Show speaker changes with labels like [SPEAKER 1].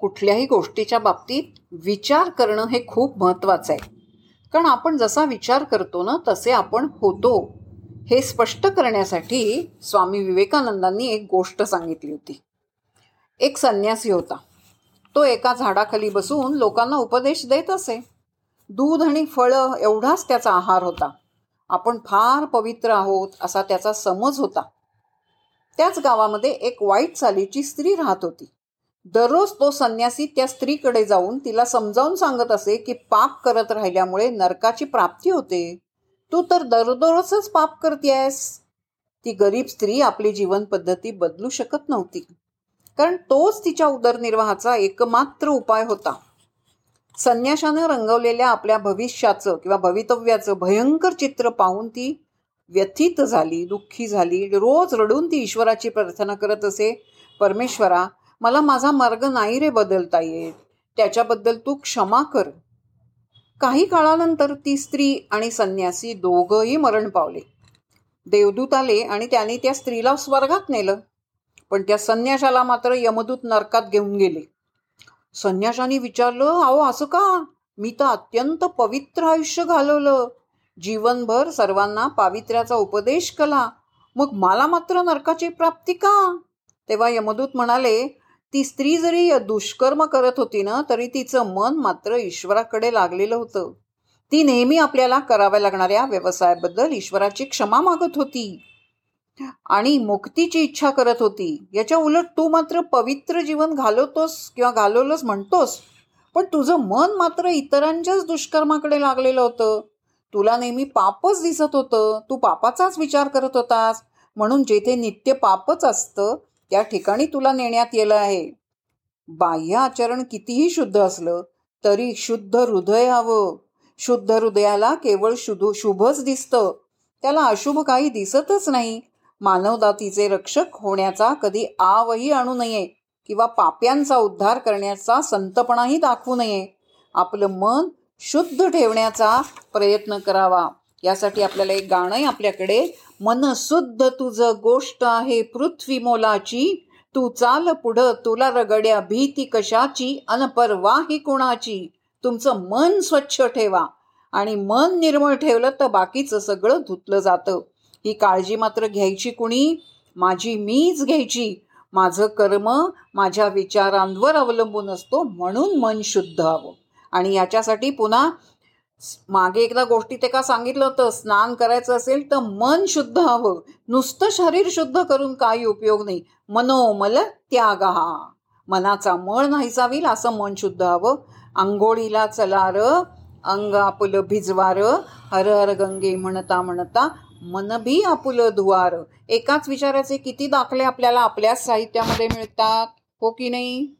[SPEAKER 1] कुठल्याही गोष्टीच्या बाबतीत विचार करणं हे खूप महत्त्वाचं आहे. कारण आपण जसा विचार करतो ना तसे आपण होतो. हे स्पष्ट करण्यासाठी स्वामी विवेकानंदांनी एक गोष्ट सांगितली होती. एक संन्यासी होता. तो एका झाडाखाली बसून लोकांना उपदेश देत असे. दूध आणि फळं एवढाच त्याचा आहार होता. आपण फार पवित्र आहोत असा त्याचा समज होता. त्याच गावामध्ये एक वाईट चालीची स्त्री राहत होती. दररोज तो संन्यासी त्या स्त्रीकडे जाऊन तिला समजावून सांगत असे की पाप करत राहिल्यामुळे नरकाची प्राप्ती होते. तू तर दररोजच पाप करतेस ती गरीब स्त्री आपली जीवन पद्धती बदलू शकत नव्हती. कारण तोच तिच्या उदरनिर्वाहाचा एकमात्र उपाय होता. संन्याशानं रंगवलेल्या आपल्या भविष्याचं किंवा भवितव्याचं भयंकर चित्र पाहून ती व्यथित झाली दुःखी झाली रोज रडून ती ईश्वराची प्रार्थना करत असे परमेश्वरा मला माझा मार्ग नाही रे बदलता येत. त्याच्याबद्दल तू क्षमा कर. काही काळानंतर ती स्त्री आणि संन्यासी दोघंही मरण पावले. देवदूत आले आणि त्याने त्या स्त्रीला स्वर्गात नेलं. पण त्या संन्याशाला मात्र यमदूत नरकात घेऊन गेले. संन्याशाने विचारलं अहो असं का? मी तर अत्यंत पवित्र आयुष्य घालवलं. जीवनभर सर्वांना पावित्र्याचा उपदेश केला. मग मला मात्र नरकाची प्राप्ती का? तेव्हा यमदूत म्हणाले ती स्त्री जरी दुष्कर्म करत होती ना तरी तिचं मन मात्र ईश्वराकडे लागलेलं होतं. ती नेहमी आपल्याला कराव्या लागणाऱ्या व्यवसायाबद्दल ईश्वराची क्षमा मागत होती. आणि मुक्तीची इच्छा करत होती. याच्या उलट तू मात्र पवित्र जीवन घालवतोस किंवा घालवलंच म्हणतोस. पण तुझं मन मात्र इतरांच्याच दुष्कर्माकडे लागलेलं होतं. तुला नेहमी पापच दिसत होतं. तू पापाचाच विचार करत होतास. म्हणून जेथे नित्य पापच असतं त्या ठिकाणी तुला नेण्यात येलं आहे. बाह्य आचरण कितीही शुद्ध असलं तरी शुद्ध हृदय हवं. शुद्ध हृदयाला केवळ शुद्ध शुभच दिसतं. त्याला अशुभ काही दिसतच नाही. मानवदातीचे रक्षक होण्याचा कधी आवही आणू नये किंवा पाप्यांचा उद्धार करण्याचा संतपणाही दाखवू नये. आपलं मन शुद्ध ठेवण्याचा प्रयत्न करावा. यासाठी आपल्याला एक गाणंही आपल्याकडे मनसुद्ध तुझं गोष्ट आहे पृथ्वी मोलाची. तू चाल पुढं तुला रगड्या भीती कशाची अनपरवाही कुणाची. तुमचं मन स्वच्छ ठेवा. आणि मन निर्मळ ठेवलं तर बाकीचं सगळं धुतलं जातं. ही काळजी मात्र घ्यायची कुणी? माझी मीच घ्यायची. माझं कर्म माझ्या विचारांवर अवलंबून असतो म्हणून मन शुद्ध हवं आणि याच्यासाठी पुन्हा मागे एकदा गोष्टी ते का सांगितलं होतं? स्नान करायचं असेल तर मन शुद्ध हवं. नुसतं शरीर शुद्ध करून काही उपयोग नाही. मनोमल त्याग हा. मनाचा मळ नाही असं मन शुद्ध हवं. आंघोळीला चलार अंग आपुलं भिजवार हर हर गंगे म्हणता म्हणता मन भी आपुलं धुवार. एकाच विचाराचे किती दाखले आपल्याला आपल्याच साहित्यामध्ये मिळतात? हो की नाही?